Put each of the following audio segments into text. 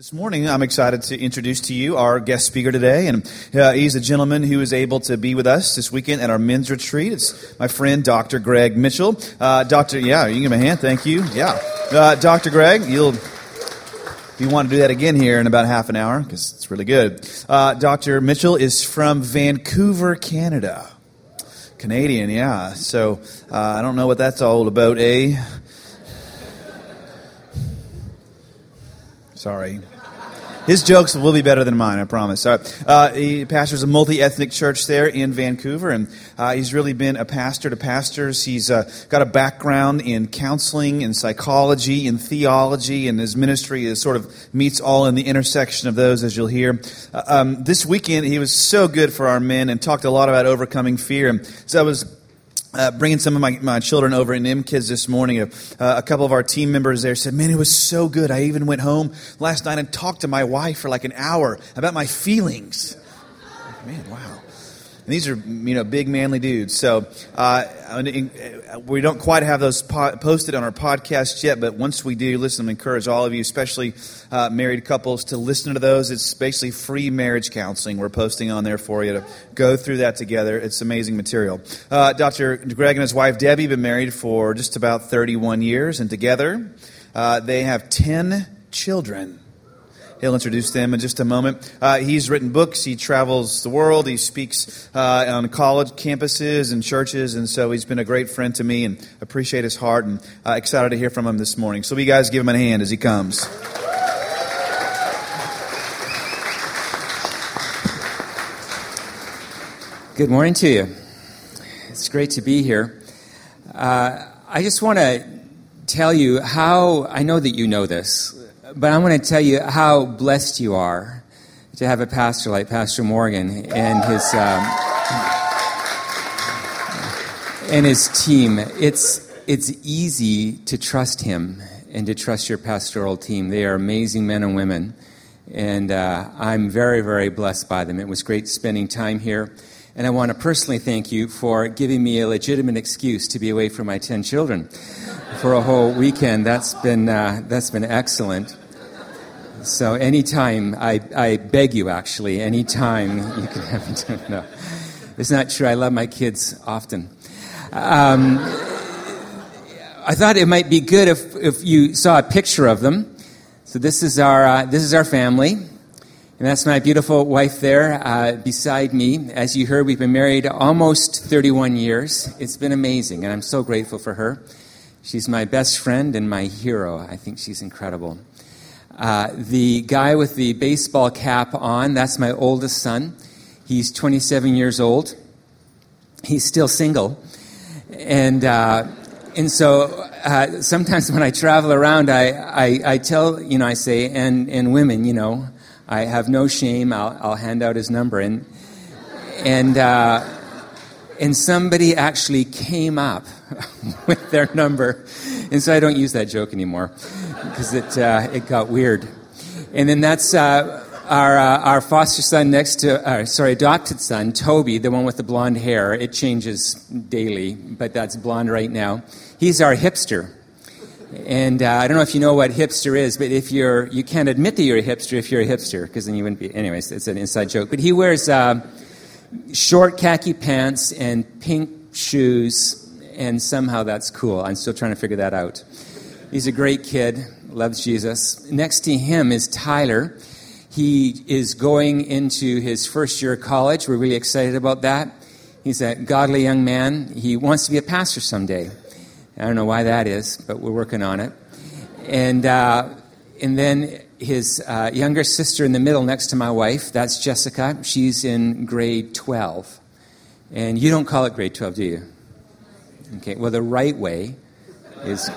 This morning, I'm excited to introduce to you our guest speaker today, and uh, he's a gentleman who is able to be with us this weekend at our men's retreat. It's my friend, Dr. Greg Mitchell. Uh, Doctor, yeah, you can give him a hand. Thank you. Yeah, uh, Dr. Greg, you'll you want to do that again here in about half an hour because it's really good. Uh, Dr. Mitchell is from Vancouver, Canada. Canadian, yeah. So uh, I don't know what that's all about, eh? Sorry. His jokes will be better than mine, I promise. Uh, uh, he pastors a multi ethnic church there in Vancouver, and uh, he's really been a pastor to pastors. He's uh, got a background in counseling, in psychology, in theology, and his ministry is sort of meets all in the intersection of those, as you'll hear. Uh, um, this weekend, he was so good for our men and talked a lot about overcoming fear. And so I was uh, bringing some of my, my children over in M Kids this morning. Uh, a couple of our team members there said, Man, it was so good. I even went home last night and talked to my wife for like an hour about my feelings. And these are, you know, big manly dudes. So uh, we don't quite have those po- posted on our podcast yet, but once we do, listen, I encourage all of you, especially uh, married couples, to listen to those. It's basically free marriage counseling we're posting on there for you to go through that together. It's amazing material. Uh, Dr. Greg and his wife Debbie have been married for just about 31 years, and together uh, they have 10 children. He'll introduce them in just a moment. Uh, he's written books. He travels the world. He speaks uh, on college campuses and churches, and so he's been a great friend to me and appreciate his heart and uh, excited to hear from him this morning. So, you guys give him a hand as he comes. Good morning to you. It's great to be here. Uh, I just want to tell you how I know that you know this but I want to tell you how blessed you are to have a pastor like Pastor Morgan and his um, and his team. It's it's easy to trust him and to trust your pastoral team. They are amazing men and women, and uh, I'm very very blessed by them. It was great spending time here. And I want to personally thank you for giving me a legitimate excuse to be away from my 10 children for a whole weekend. That's been, uh, that's been excellent. So anytime, I, I beg you actually, anytime you can have it. No, it's not true. I love my kids often. Um, I thought it might be good if, if you saw a picture of them. So this is our, uh, this is our family. And that's my beautiful wife there uh, beside me. As you heard, we've been married almost 31 years. It's been amazing, and I'm so grateful for her. She's my best friend and my hero. I think she's incredible. Uh, the guy with the baseball cap on, that's my oldest son. He's 27 years old. He's still single. And, uh, and so uh, sometimes when I travel around, I, I, I, tell, you know, I say, and, and women, you know, I have no shame. I'll, I'll hand out his number. And, and, uh, and somebody actually came up with their number. And so I don't use that joke anymore because it, uh, it got weird. And then that's uh, our, uh, our foster son next to, uh, sorry, adopted son, Toby, the one with the blonde hair. It changes daily, but that's blonde right now. He's our hipster. And uh, I don't know if you know what hipster is, but if you're, you can't admit that you're a hipster if you're a hipster, because then you wouldn't be. Anyways, it's an inside joke. But he wears uh, short khaki pants and pink shoes, and somehow that's cool. I'm still trying to figure that out. He's a great kid, loves Jesus. Next to him is Tyler. He is going into his first year of college. We're really excited about that. He's a godly young man. He wants to be a pastor someday. I don't know why that is, but we're working on it. And, uh, and then his uh, younger sister in the middle next to my wife, that's Jessica. She's in grade 12. And you don't call it grade 12, do you? Okay, well, the right way is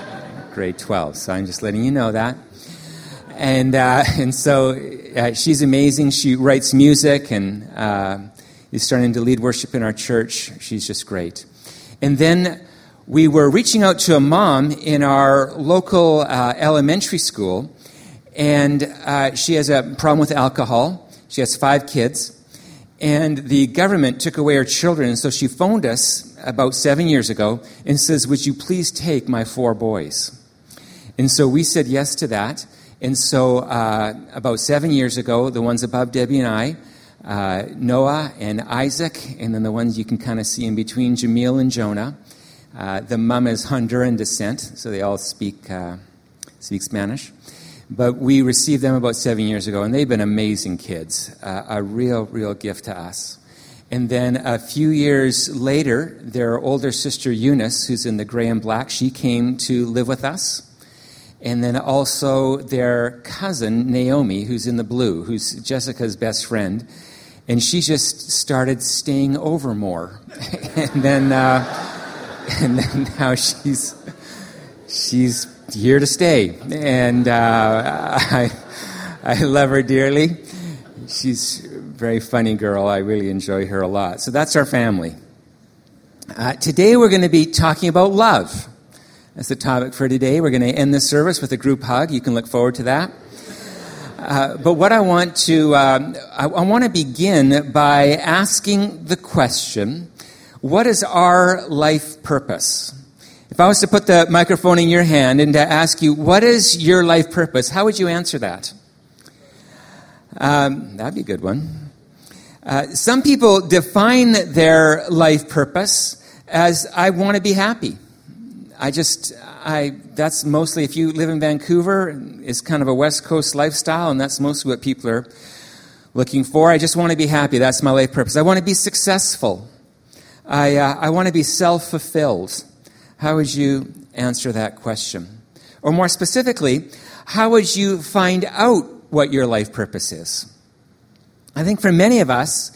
grade 12. So I'm just letting you know that. And, uh, and so uh, she's amazing. She writes music and uh, is starting to lead worship in our church. She's just great. And then we were reaching out to a mom in our local uh, elementary school, and uh, she has a problem with alcohol. She has five kids. And the government took away her children, and so she phoned us about seven years ago and says, Would you please take my four boys? And so we said yes to that. And so, uh, about seven years ago, the ones above Debbie and I, uh, Noah and Isaac, and then the ones you can kind of see in between, Jamil and Jonah. Uh, the mom is Honduran descent, so they all speak, uh, speak Spanish. But we received them about seven years ago, and they've been amazing kids, uh, a real, real gift to us. And then a few years later, their older sister Eunice, who's in the gray and black, she came to live with us. And then also their cousin Naomi, who's in the blue, who's Jessica's best friend. And she just started staying over more. and then, uh, and then now she's, she's here to stay. And uh, I, I love her dearly. She's a very funny girl. I really enjoy her a lot. So that's our family. Uh, today we're going to be talking about love. That's the topic for today. We're going to end this service with a group hug. You can look forward to that. Uh, but what I want to, um, I, I want to begin by asking the question, what is our life purpose? If I was to put the microphone in your hand and to ask you, what is your life purpose? How would you answer that? Um, that'd be a good one. Uh, some people define their life purpose as I want to be happy. I just, I, that's mostly, if you live in Vancouver, it's kind of a West Coast lifestyle, and that's mostly what people are looking for. I just want to be happy. That's my life purpose. I want to be successful. I, uh, I want to be self fulfilled. How would you answer that question? Or more specifically, how would you find out what your life purpose is? I think for many of us,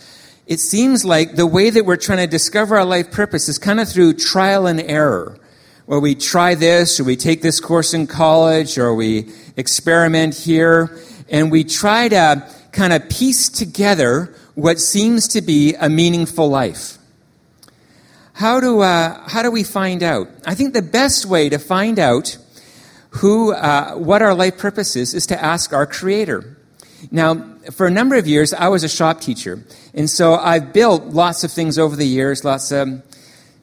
it seems like the way that we're trying to discover our life purpose is kind of through trial and error, where we try this, or we take this course in college, or we experiment here, and we try to kind of piece together what seems to be a meaningful life. How do, uh, how do we find out? I think the best way to find out who, uh, what our life purpose is, is to ask our Creator. Now, for a number of years, I was a shop teacher. And so I've built lots of things over the years, lots of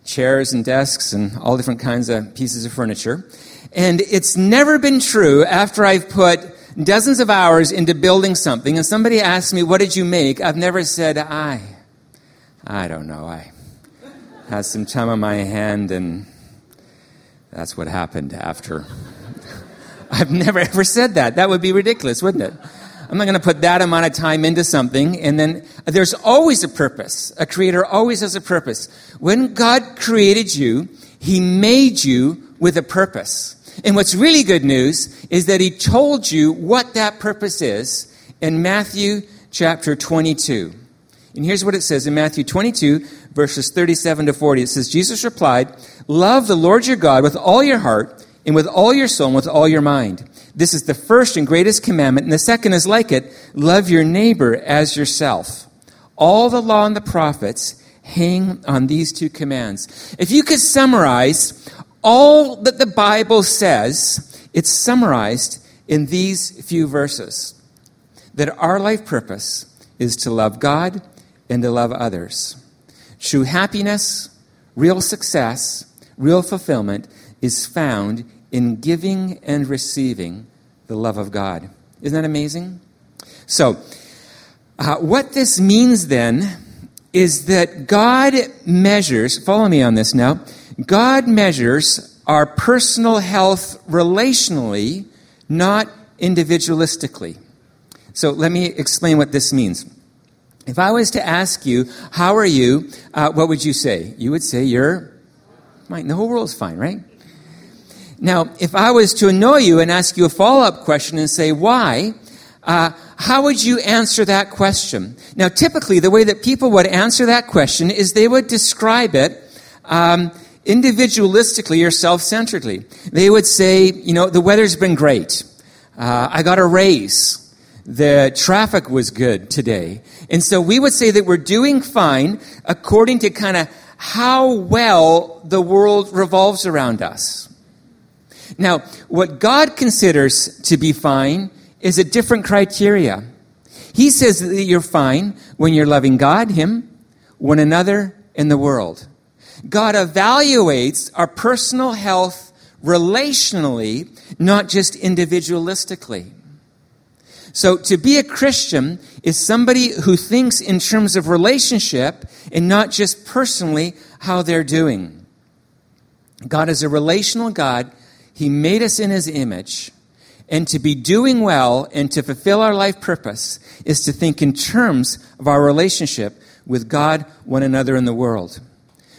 chairs and desks and all different kinds of pieces of furniture. And it's never been true after I've put dozens of hours into building something and somebody asks me, What did you make? I've never said, I. I don't know. I had some time on my hand, and that's what happened after. I've never ever said that. That would be ridiculous, wouldn't it? I'm not going to put that amount of time into something, and then there's always a purpose. A creator always has a purpose. When God created you, He made you with a purpose. And what's really good news is that He told you what that purpose is in Matthew chapter 22. And here's what it says in Matthew 22, verses 37 to 40. It says, Jesus replied, Love the Lord your God with all your heart, and with all your soul, and with all your mind. This is the first and greatest commandment, and the second is like it love your neighbor as yourself. All the law and the prophets hang on these two commands. If you could summarize all that the Bible says, it's summarized in these few verses that our life purpose is to love God and to love others. True happiness, real success, real fulfillment is found in giving and receiving the love of God. Isn't that amazing? So, uh, what this means then is that God measures, follow me on this now, God measures our personal health relationally, not individualistically. So let me explain what this means. If I was to ask you, how are you, uh, what would you say? You would say, you're fine. The whole world's fine, right? Now, if I was to annoy you and ask you a follow up question and say, why? Uh, how would you answer that question? Now, typically, the way that people would answer that question is they would describe it um, individualistically or self centeredly. They would say, you know, the weather's been great. Uh, I got a raise. The traffic was good today. And so we would say that we're doing fine according to kind of how well the world revolves around us. Now, what God considers to be fine is a different criteria. He says that you're fine when you're loving God, Him, one another, and the world. God evaluates our personal health relationally, not just individualistically. So to be a Christian is somebody who thinks in terms of relationship and not just personally how they're doing. God is a relational God. He made us in His image. And to be doing well and to fulfill our life purpose is to think in terms of our relationship with God, one another, in the world.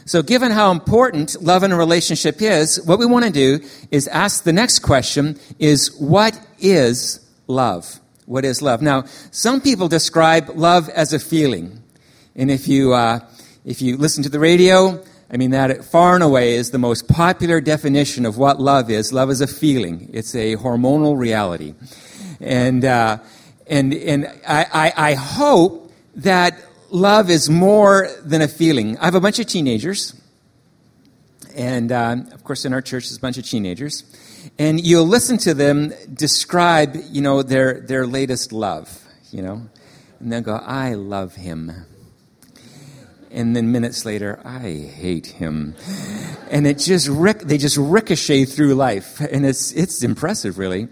So, given how important love and a relationship is, what we want to do is ask the next question is what is love? What is love? Now, some people describe love as a feeling. And if you, uh, if you listen to the radio, I mean, that far and away is the most popular definition of what love is. Love is a feeling, it's a hormonal reality. And, uh, and, and I, I, I hope that love is more than a feeling. I have a bunch of teenagers. And uh, of course, in our church, there's a bunch of teenagers. And you'll listen to them describe, you know, their, their latest love, you know. And they'll go, I love him and then minutes later, I hate him. And it just ric- they just ricochet through life, and it's it's impressive, really.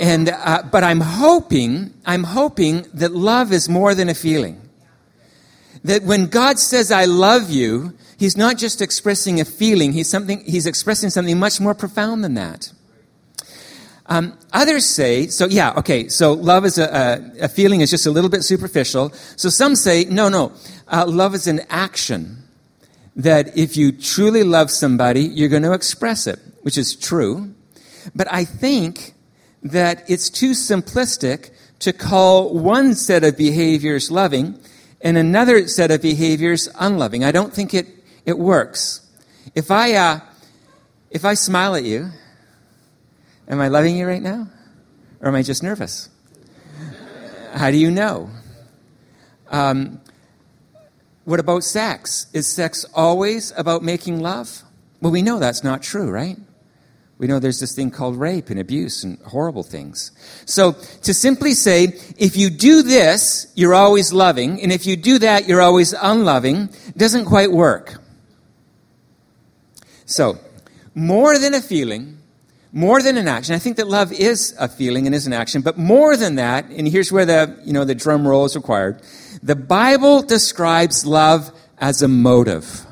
And uh, but I'm hoping I'm hoping that love is more than a feeling. That when God says I love you, He's not just expressing a feeling. He's something He's expressing something much more profound than that. Um, others say, so yeah, okay, so love is a, a, a, feeling is just a little bit superficial. So some say, no, no, uh, love is an action. That if you truly love somebody, you're going to express it, which is true. But I think that it's too simplistic to call one set of behaviors loving and another set of behaviors unloving. I don't think it, it works. If I, uh, if I smile at you, Am I loving you right now? Or am I just nervous? How do you know? Um, what about sex? Is sex always about making love? Well, we know that's not true, right? We know there's this thing called rape and abuse and horrible things. So to simply say, if you do this, you're always loving, and if you do that, you're always unloving, doesn't quite work. So, more than a feeling, more than an action. I think that love is a feeling and is an action, but more than that, and here's where the, you know, the drum roll is required. The Bible describes love as a motive.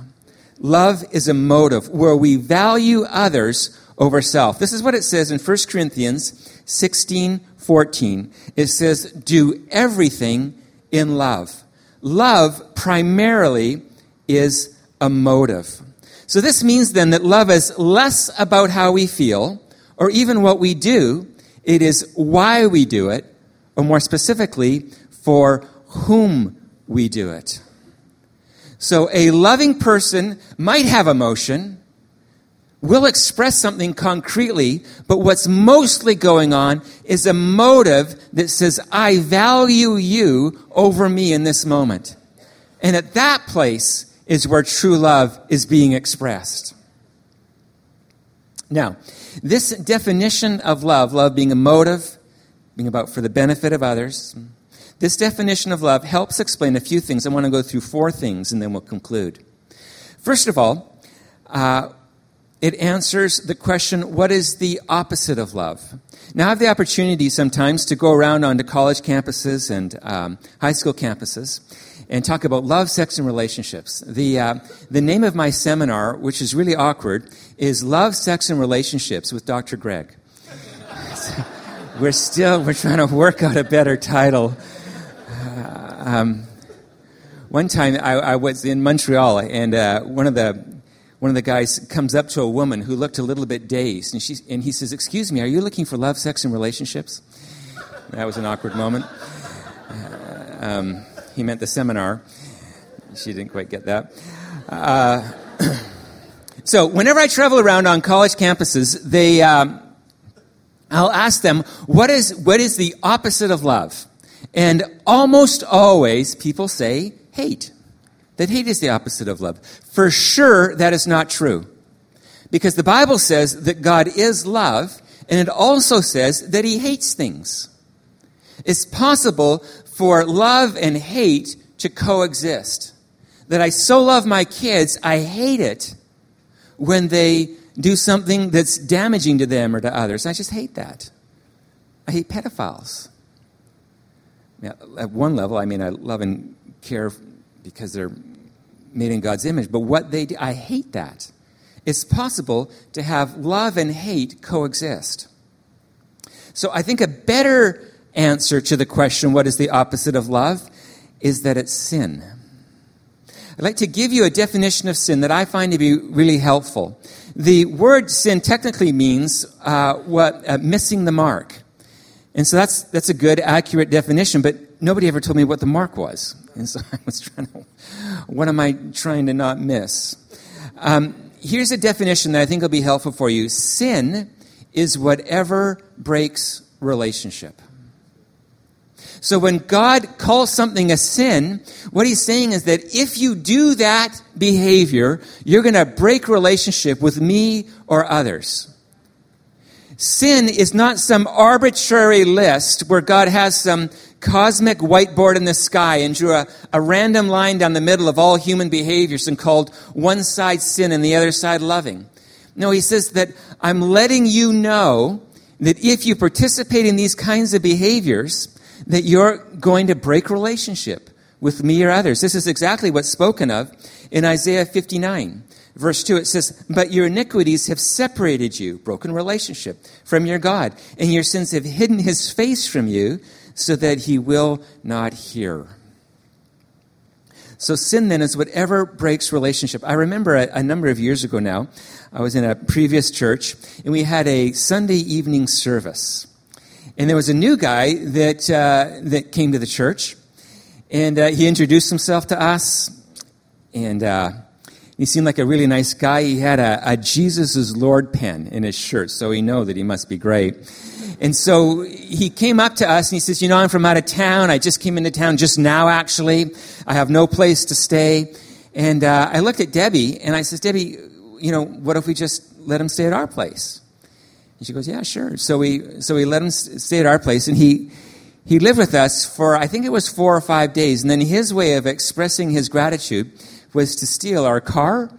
Love is a motive where we value others over self. This is what it says in 1 Corinthians 16, 14. It says, do everything in love. Love primarily is a motive. So this means then that love is less about how we feel or even what we do, it is why we do it, or more specifically, for whom we do it. So a loving person might have emotion, will express something concretely, but what's mostly going on is a motive that says, I value you over me in this moment. And at that place is where true love is being expressed. Now, this definition of love, love being a motive, being about for the benefit of others, this definition of love helps explain a few things. I want to go through four things and then we'll conclude. First of all, uh, it answers the question what is the opposite of love? Now, I have the opportunity sometimes to go around onto college campuses and um, high school campuses and talk about love, sex, and relationships. The, uh, the name of my seminar, which is really awkward, is Love, Sex, and Relationships with Dr. Greg. we're still we're trying to work out a better title. Uh, um, one time I, I, was in Montreal, and uh, one of the one of the guys comes up to a woman who looked a little bit dazed, and, she, and he says, "Excuse me, are you looking for love, sex, and relationships?" That was an awkward moment. Uh, um, he meant the seminar. She didn't quite get that. Uh, so, whenever I travel around on college campuses, they, um, I'll ask them, what is, what is the opposite of love? And almost always people say hate. That hate is the opposite of love. For sure, that is not true. Because the Bible says that God is love, and it also says that he hates things. It's possible for love and hate to coexist. That I so love my kids, I hate it when they do something that's damaging to them or to others. I just hate that. I hate pedophiles. Now, at one level, I mean, I love and care because they're made in God's image, but what they do, I hate that. It's possible to have love and hate coexist. So I think a better answer to the question, what is the opposite of love, is that it's sin. I'd like to give you a definition of sin that I find to be really helpful. The word sin technically means uh, what uh, missing the mark. And so that's, that's a good, accurate definition, but nobody ever told me what the mark was. And so I was trying to, what am I trying to not miss? Um, here's a definition that I think will be helpful for you sin is whatever breaks relationship. So when God calls something a sin, what he's saying is that if you do that behavior, you're going to break relationship with me or others. Sin is not some arbitrary list where God has some cosmic whiteboard in the sky and drew a, a random line down the middle of all human behaviors and called one side sin and the other side loving. No, he says that I'm letting you know that if you participate in these kinds of behaviors, that you're going to break relationship with me or others. This is exactly what's spoken of in Isaiah 59. Verse 2, it says, But your iniquities have separated you, broken relationship, from your God, and your sins have hidden his face from you, so that he will not hear. So sin then is whatever breaks relationship. I remember a, a, number of years ago now, I was in a previous church, and we had a Sunday evening service. And there was a new guy that, uh, that came to the church, and uh, he introduced himself to us, and uh, he seemed like a really nice guy. He had a, a Jesus is Lord pen in his shirt, so we know that he must be great. And so he came up to us and he says, You know, I'm from out of town. I just came into town just now, actually. I have no place to stay. And uh, I looked at Debbie and I says, Debbie, you know, what if we just let him stay at our place? And she goes, Yeah, sure. So we, so we let him stay at our place and he, he lived with us for, I think it was four or five days. And then his way of expressing his gratitude was to steal our car,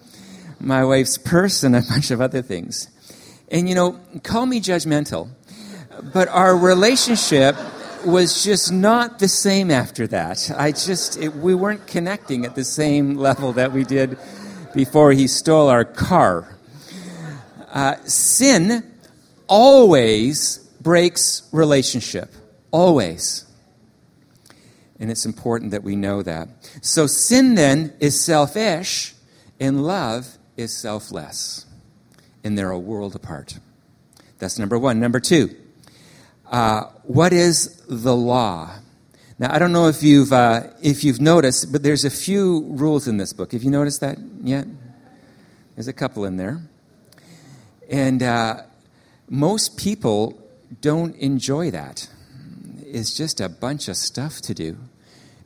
my wife's purse, and a bunch of other things. And you know, call me judgmental, but our relationship was just not the same after that. I just, it, we weren't connecting at the same level that we did before he stole our car. Uh, sin always breaks relationship. Always. And it's important that we know that. So sin then is selfish, and love is selfless. And they're a world apart. That's number one. Number two, uh, what is the law? Now, I don't know if you've, uh, if you've noticed, but there's a few rules in this book. Have you noticed that yet? There's a couple in there. And uh, most people don't enjoy that. It's just a bunch of stuff to do.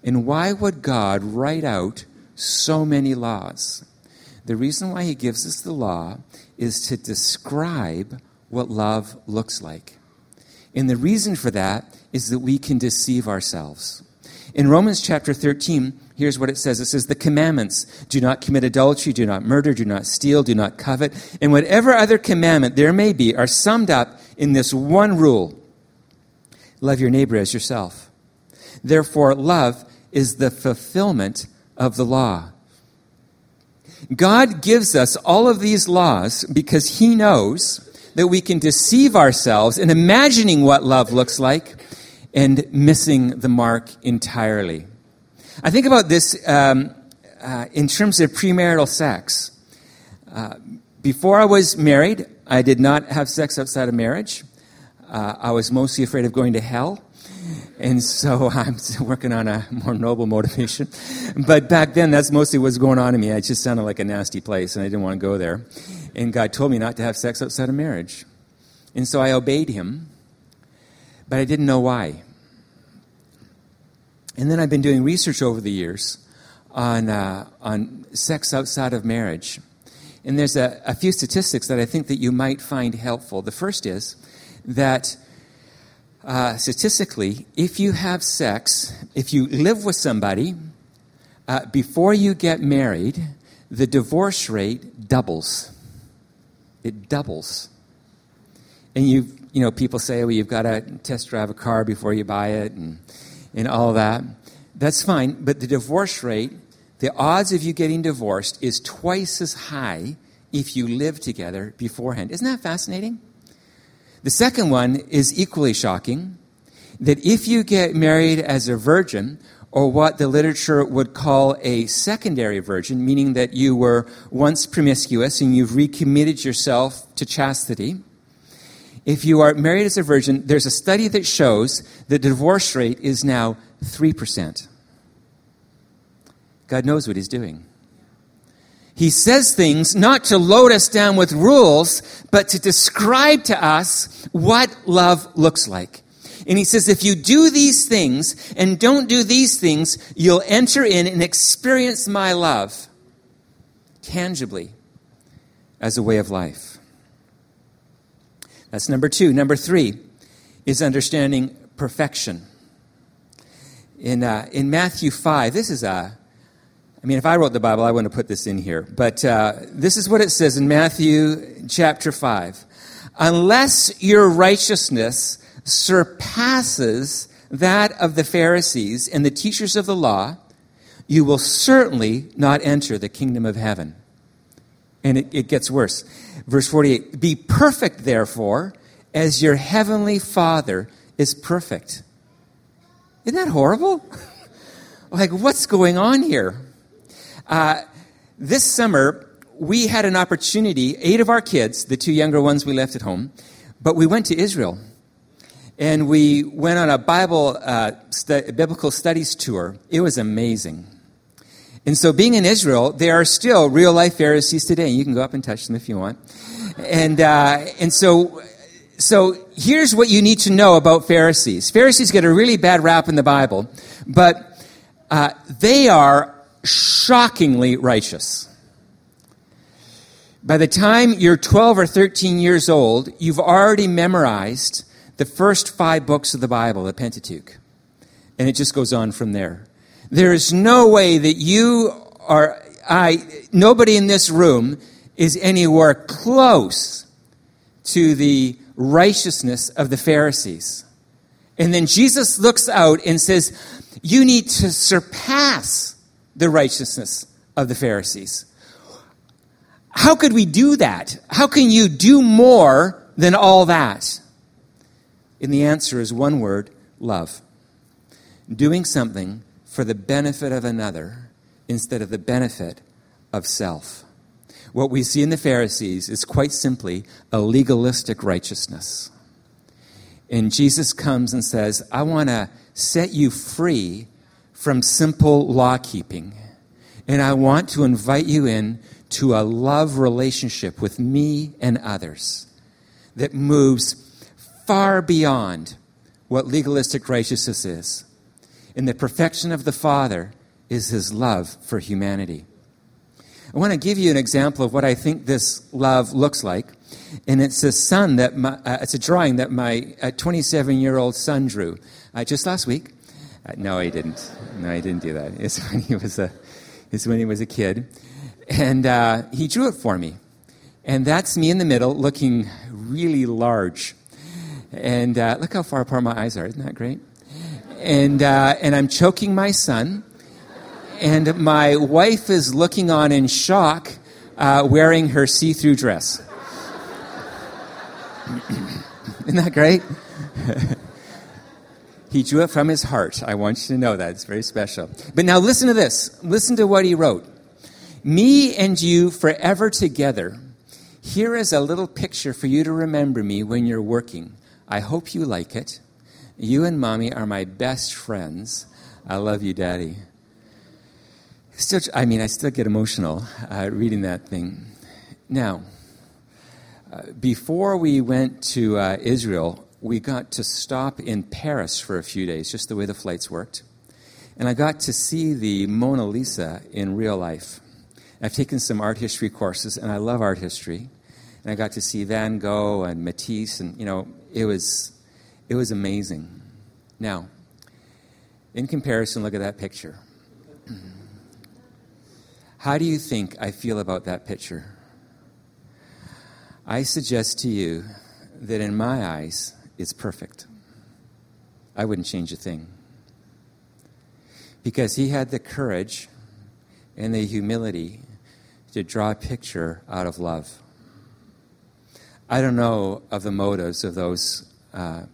And why would God write out so many laws? The reason why He gives us the law is to describe what love looks like. And the reason for that is that we can deceive ourselves. In Romans chapter 13, here's what it says it says, The commandments do not commit adultery, do not murder, do not steal, do not covet, and whatever other commandment there may be are summed up in this one rule Love your neighbor as yourself. Therefore, love is the fulfillment of the law. God gives us all of these laws because He knows that we can deceive ourselves in imagining what love looks like and missing the mark entirely. I think about this um, uh, in terms of premarital sex. Uh, before I was married, I did not have sex outside of marriage. Uh, I was mostly afraid of going to hell. And so I'm working on a more noble motivation. But back then, that's mostly what's going on in me. It just sounded like a nasty place, and I didn't want to go there. And God told me not to have sex outside of marriage. And so I obeyed Him, but I didn't know why. And then I've been doing research over the years on, uh, on sex outside of marriage. And there's a, a few statistics that I think that you might find helpful. The first is that uh, statistically, if you have sex, if you live with somebody uh, before you get married, the divorce rate doubles. It doubles. And you, you know, people say, well, you've got to test drive a car before you buy it, and and all that. That's fine, but the divorce rate, the odds of you getting divorced is twice as high if you live together beforehand. Isn't that fascinating? The second one is equally shocking that if you get married as a virgin, or what the literature would call a secondary virgin, meaning that you were once promiscuous and you've recommitted yourself to chastity. If you are married as a virgin, there's a study that shows the divorce rate is now 3%. God knows what He's doing. He says things not to load us down with rules, but to describe to us what love looks like. And he says, if you do these things and don't do these things, you'll enter in and experience my love tangibly as a way of life. That's number two. Number three is understanding perfection. In, uh, in Matthew 5, this is a, I mean, if I wrote the Bible, I wouldn't have put this in here. But uh, this is what it says in Matthew chapter 5. Unless your righteousness surpasses that of the Pharisees and the teachers of the law, you will certainly not enter the kingdom of heaven. And it, it, gets worse. Verse 48 Be perfect, therefore, as your heavenly Father is perfect. Isn't that horrible? like, what's going on here? Uh, this summer, we had an opportunity, eight of our kids, the two younger ones we left at home, but we went to Israel and we went on a Bible uh, stu- biblical studies tour. It was amazing. And so, being in Israel, there are still real life Pharisees today. And you can go up and touch them if you want. And uh, and so, so here's what you need to know about Pharisees. Pharisees get a really bad rap in the Bible, but uh, they are shockingly righteous. By the time you're 12 or 13 years old, you've already memorized the first five books of the Bible, the Pentateuch. And it just goes on from there. There is no way that you are, I, nobody in this room is anywhere close to the righteousness of the Pharisees. And then Jesus looks out and says, You need to surpass the righteousness of the Pharisees. How could we do that? How can you do more than all that? And the answer is one word love. Doing something for the benefit of another instead of the benefit of self. What we see in the Pharisees is quite simply a legalistic righteousness. And Jesus comes and says, I want to set you free from simple law keeping. And I want to invite you in to a love relationship with me and others that moves far beyond what legalistic righteousness is. And the perfection of the Father is his love for humanity. I want to give you an example of what I think this love looks like. And it's a son that my, uh, it's a drawing that my 27 uh, year old son drew uh, just last week. Uh, no, he didn't. No, he didn't do that. It's when he was a, it's when he was a kid, and uh, he drew it for me. And that's me in the middle, looking really large. And uh, look how far apart my eyes are. Isn't that great? And, uh, and I'm choking my son. And my wife is looking on in shock, uh, wearing her see through dress. Isn't that great? he drew it from his heart. I want you to know that. It's very special. But now listen to this. Listen to what he wrote. Me and you forever together. Here is a little picture for you to remember me when you're working. I hope you like it. You and mommy are my best friends. I love you, daddy. Still, I mean, I still get emotional uh, reading that thing. Now, uh, before we went to uh, Israel, we got to stop in Paris for a few days, just the way the flights worked. And I got to see the Mona Lisa in real life. I've taken some art history courses, and I love art history. And I got to see Van Gogh and Matisse, and, you know, it was, it was amazing. Now, in comparison, look at that picture. How do you think I feel about that picture? I suggest to you that in my eyes, it's perfect. I wouldn't change a thing. because he had the courage and the humility to draw a picture out of love. I don't know of the motives of those uh,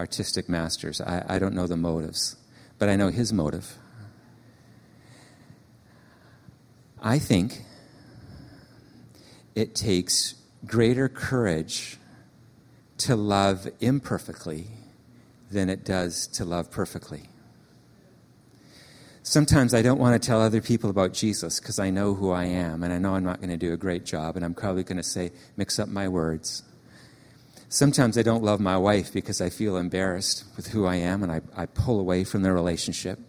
artistic masters. I, I don't know the motives, but I know his motive. I think it takes greater courage to love imperfectly than it does to love perfectly. Sometimes I don't want to tell other people about Jesus because I know who I am and I know I'm not going to do a great job and I'm probably going to say, mix up my words. Sometimes I don't love my wife because I feel embarrassed with who I am and I, I pull away from the relationship.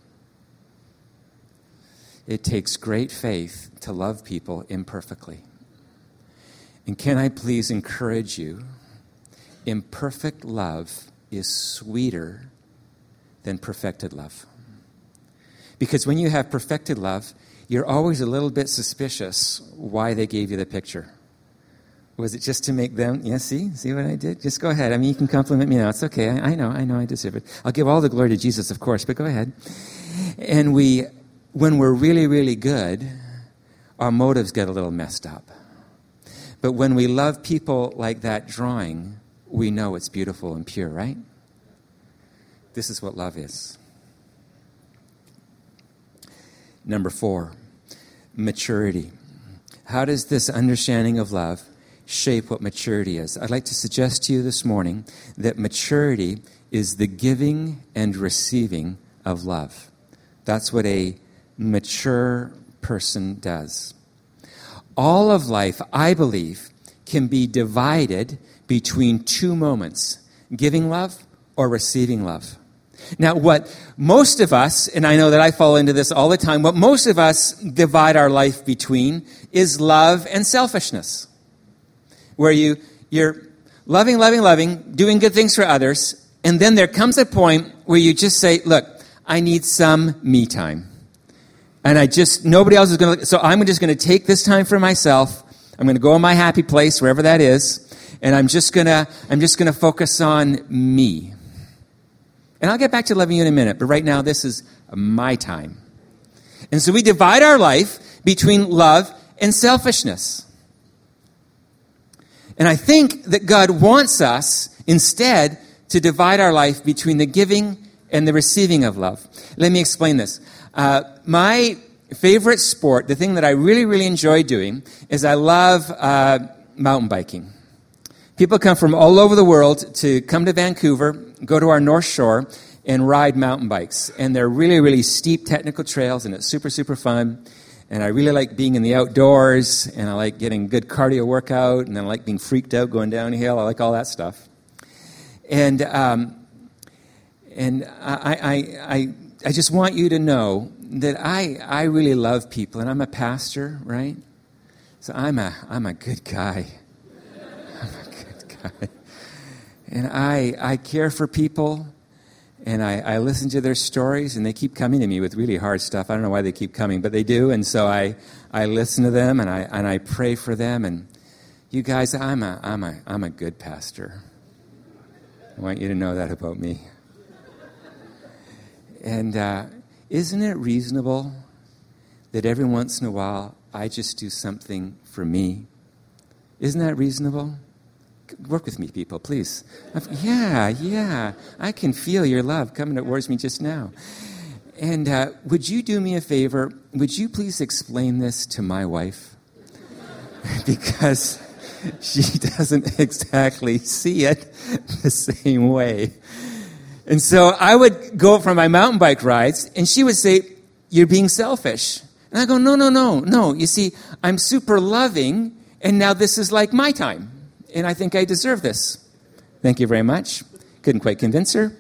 It takes great faith to love people imperfectly. And can I please encourage you? Imperfect love is sweeter than perfected love. Because when you have perfected love, you're always a little bit suspicious why they gave you the picture. Was it just to make them? Yeah, see? See what I did? Just go ahead. I mean, you can compliment me now. It's okay. I, I know. I know I deserve it. I'll give all the glory to Jesus, of course, but go ahead. And we, when we're really, really good, our motives get a little messed up. But when we love people like that drawing, we know it's beautiful and pure, right? This is what love is. Number four, maturity. How does this understanding of love shape what maturity is? I'd like to suggest to you this morning that maturity is the giving and receiving of love. That's what a mature person does. All of life, I believe, can be divided between two moments giving love or receiving love. Now, what most of us, and I know that I fall into this all the time, what most of us divide our life between is love and selfishness. Where you, you're loving, loving, loving, doing good things for others, and then there comes a point where you just say, look, I need some me time. And I just, nobody else is going to, so I'm just going to take this time for myself. I'm going to go in my happy place, wherever that is, and I'm just going to, I'm just going to focus on me. And I'll get back to loving you in a minute, but right now this is my time. And so we divide our life between love and selfishness. And I think that God wants us instead to divide our life between the giving and the receiving of love. Let me explain this. Uh, my favorite sport, the thing that I really, really enjoy doing, is I love uh, mountain biking. People come from all over the world to come to Vancouver, go to our North Shore, and ride mountain bikes. And they're really, really steep technical trails, and it's super, super fun. And I really like being in the outdoors, and I like getting good cardio workout, and I like being freaked out going downhill. I like all that stuff. And, um, and I, I, I, I just want you to know that I, I really love people, and I'm a pastor, right? So I'm a, I'm a good guy. I'm a good guy. And I, I care for people, and I, I listen to their stories, and they keep coming to me with really hard stuff. I don't know why they keep coming, but they do. And so I, I listen to them, and I, and I pray for them. And you guys, I'm a, I'm, a, I'm a good pastor. I want you to know that about me. And uh, isn't it reasonable that every once in a while I just do something for me? Isn't that reasonable? Work with me, people, please. Yeah, yeah. I can feel your love coming towards me just now. And uh, would you do me a favor? Would you please explain this to my wife? because she doesn't exactly see it the same way. And so I would go for my mountain bike rides, and she would say, You're being selfish. And I go, No, no, no, no. You see, I'm super loving, and now this is like my time and I think I deserve this. Thank you very much. Couldn't quite convince her.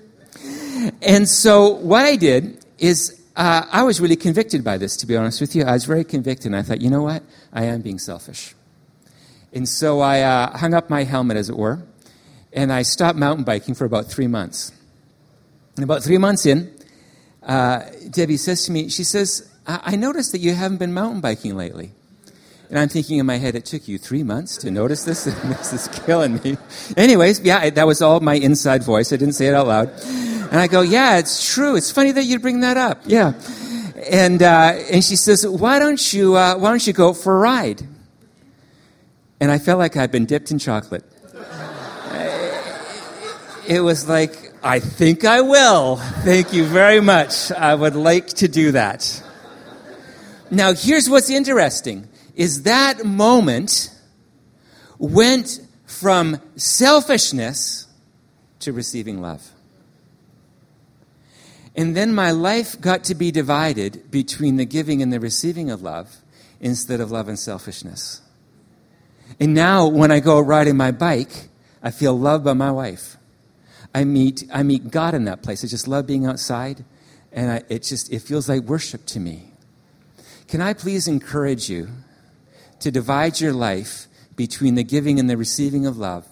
And so what I did is uh, I was really convicted by this, to be honest with you. I was very convicted, and I thought, you know what? I am being selfish. And so I uh, hung up my helmet, as it were, and I stopped mountain biking for about three months. And about three months in, uh, Debbie says to me, she says, I-, I noticed that you haven't been mountain biking lately. And I'm thinking in my head, it took you three months to notice this? this is killing me. Anyways, yeah, that was all my inside voice. I didn't say it out loud. And I go, Yeah, it's true. It's funny that you bring that up. Yeah. And, uh, and she says, Why don't, you, uh, why don't you go for a ride? And I felt like I'd been dipped in chocolate. It was like, I think I will. Thank you very much. I would like to do that. Now, here's what's interesting is that moment went from selfishness to receiving love. And then my life got to be divided between the giving and the receiving of love instead of love and selfishness. And now when I go riding my bike, I feel loved by my wife. I meet, I meet God in that place. I just love being outside, and I, it just it feels like worship to me. Can I please encourage you to divide your life between the giving and the receiving of love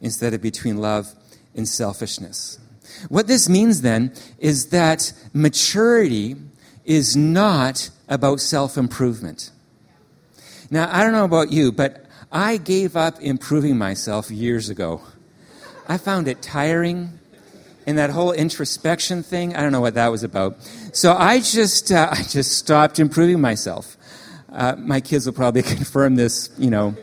instead of between love and selfishness? What this means then is that maturity is not about self improvement. Now, I don't know about you, but I gave up improving myself years ago. I found it tiring. And that whole introspection thing, I don't know what that was about. So I just, uh, I just stopped improving myself. Uh, my kids will probably confirm this, you know,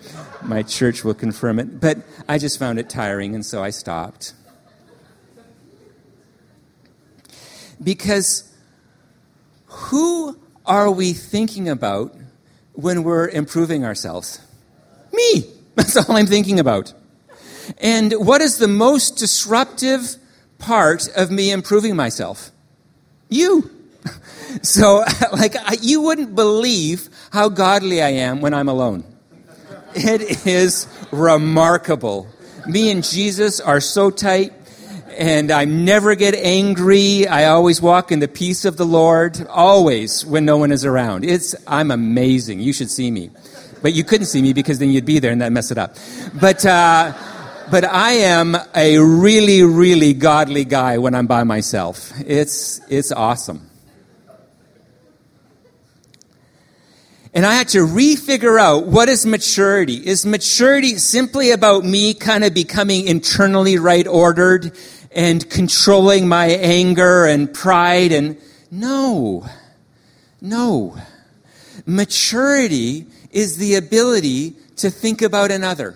my church will confirm it. But I just found it tiring, and so I stopped. Because who are we thinking about when we're improving ourselves? Me! That's all I'm thinking about. And what is the most disruptive part of me improving myself? You. So, like, you wouldn't believe how godly I am when I'm alone. It is remarkable. Me and Jesus are so tight, and I never get angry. I always walk in the peace of the Lord, always when no one is around. It's, I'm amazing. You should see me. But you couldn't see me because then you'd be there and that'd mess it up. But, uh, but I am a really, really godly guy when I'm by myself. It's, it's awesome. And I had to refigure out what is maturity. Is maturity simply about me kind of becoming internally right ordered and controlling my anger and pride and no. No. Maturity is the ability to think about another.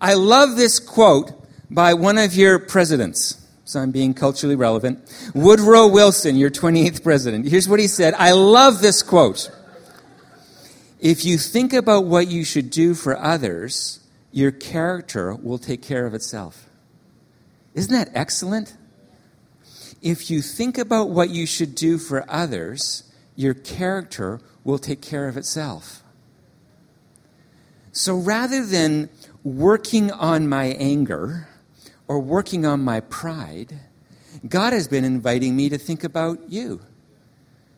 I love this quote by one of your presidents. So I'm being culturally relevant. Woodrow Wilson, your 28th president. Here's what he said. I love this quote. If you think about what you should do for others, your character will take care of itself. Isn't that excellent? If you think about what you should do for others, your character will take care of itself. So rather than working on my anger or working on my pride, God has been inviting me to think about you,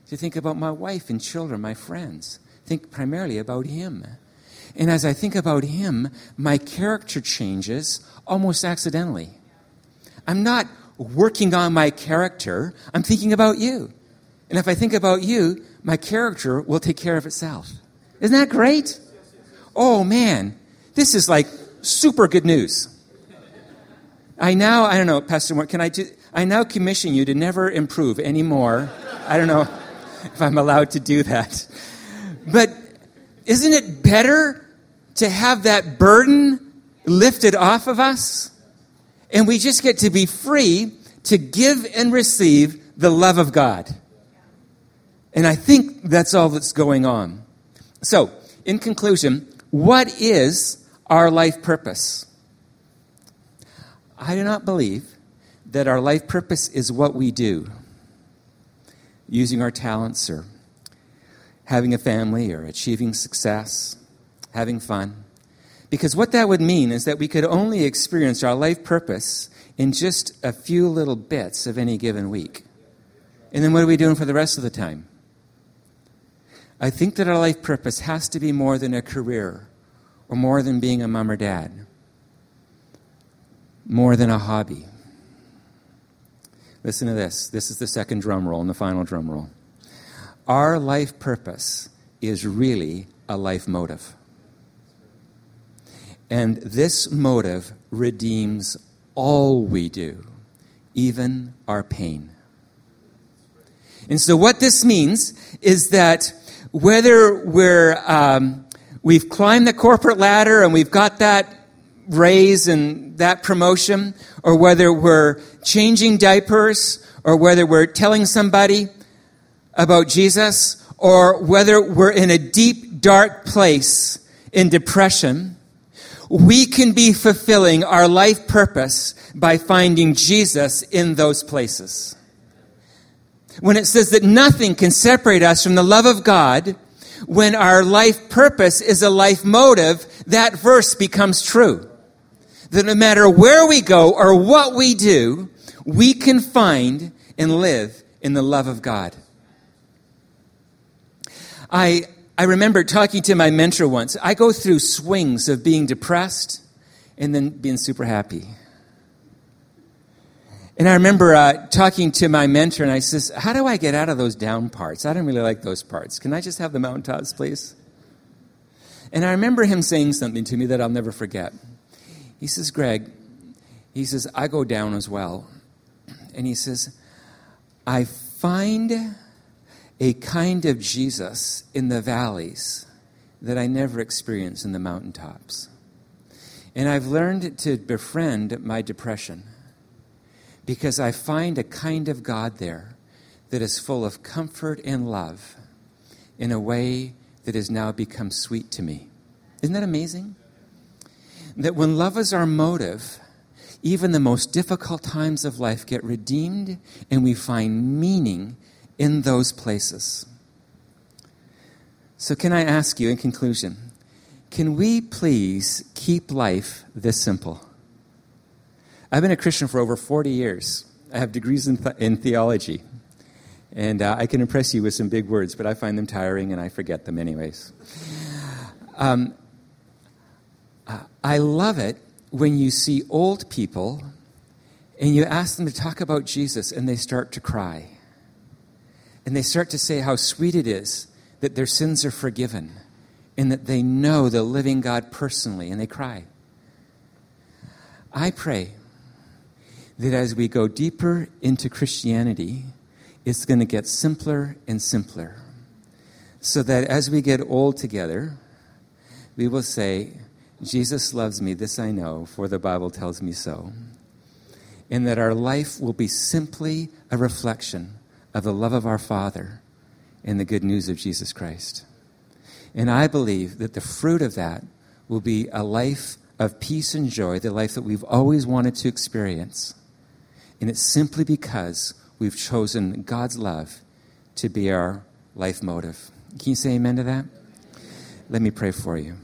to think about my wife and children, my friends, think primarily about Him. And as I think about Him, my character changes almost accidentally. I'm not working on my character, I'm thinking about you. And if I think about you, my character will take care of itself. Isn't that great? Oh man, this is like super good news. I now, I don't know, Pastor Moore, can I do, I now commission you to never improve anymore. I don't know if I'm allowed to do that. But isn't it better to have that burden lifted off of us? And we just get to be free to give and receive the love of God. And I think that's all that's going on. So, in conclusion, what is our life purpose? I do not believe that our life purpose is what we do, using our talents or having a family or achieving success, having fun. Because what that would mean is that we could only experience our life purpose in just a few little bits of any given week. And then what are we doing for the rest of the time? I think that our life purpose has to be more than a career or more than being a mom or dad, more than a hobby. Listen to this. This is the second drum roll and the final drum roll. Our life purpose is really a life motive. And this motive redeems all we do, even our pain. And so, what this means is that whether we're, um, we've climbed the corporate ladder and we've got that raise and that promotion, or whether we're changing diapers, or whether we're telling somebody about Jesus, or whether we're in a deep, dark place in depression, we can be fulfilling our life purpose by finding Jesus in those places. When it says that nothing can separate us from the love of God, when our life purpose is a life motive, that verse becomes true. That no matter where we go or what we do, we can find and live in the love of God. I, I remember talking to my mentor once. I go through swings of being depressed and then being super happy. And I remember uh, talking to my mentor, and I says, "How do I get out of those down parts? I don't really like those parts. Can I just have the mountaintops, please?" And I remember him saying something to me that I'll never forget. He says, "Greg," he says, "I go down as well," and he says, "I find a kind of Jesus in the valleys that I never experience in the mountaintops." And I've learned to befriend my depression because I find a kind of God there that is full of comfort and love in a way that has now become sweet to me. Isn't that amazing? That when love is our motive, even the most difficult times of life get redeemed and we find meaning in those places. So, can I ask you in conclusion, can we please keep life this simple? I've been a Christian for over 40 years. I have degrees in, th- in theology. And uh, I can impress you with some big words, but I find them tiring and I forget them anyways. Um, I love it when you see old people and you ask them to talk about Jesus and they start to cry. And they start to say how sweet it is that their sins are forgiven and that they know the living God personally and they cry. I pray that as we go deeper into Christianity, it's going to get simpler and simpler. So that as we get old together, we will say, Jesus loves me, this I know, for the Bible tells me so. And that our life will be simply a reflection of the love of our Father and the good news of Jesus Christ. And I believe that the fruit of that will be a life of peace and joy, the life that we've always wanted to experience. And it's simply because we've chosen God's love to be our life motive. Can you say amen to that? Let me pray for you.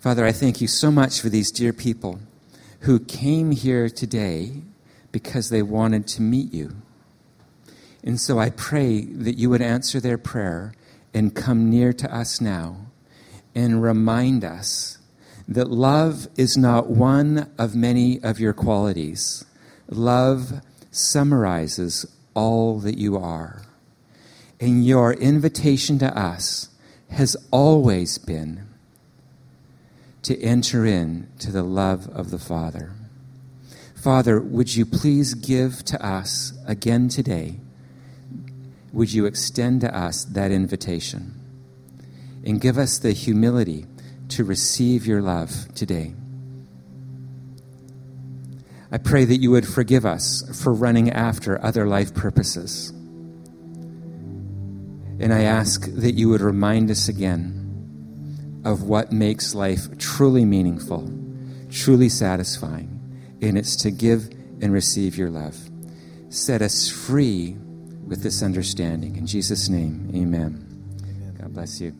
Father, I thank you so much for these dear people who came here today because they wanted to meet you. And so I pray that you would answer their prayer and come near to us now and remind us that love is not one of many of your qualities Love summarizes all that you are. And your invitation to us has always been to enter in to the love of the Father. Father, would you please give to us again today? Would you extend to us that invitation? And give us the humility to receive your love today. I pray that you would forgive us for running after other life purposes. And I ask that you would remind us again of what makes life truly meaningful, truly satisfying, and it's to give and receive your love. Set us free with this understanding. In Jesus' name, amen. amen. God bless you.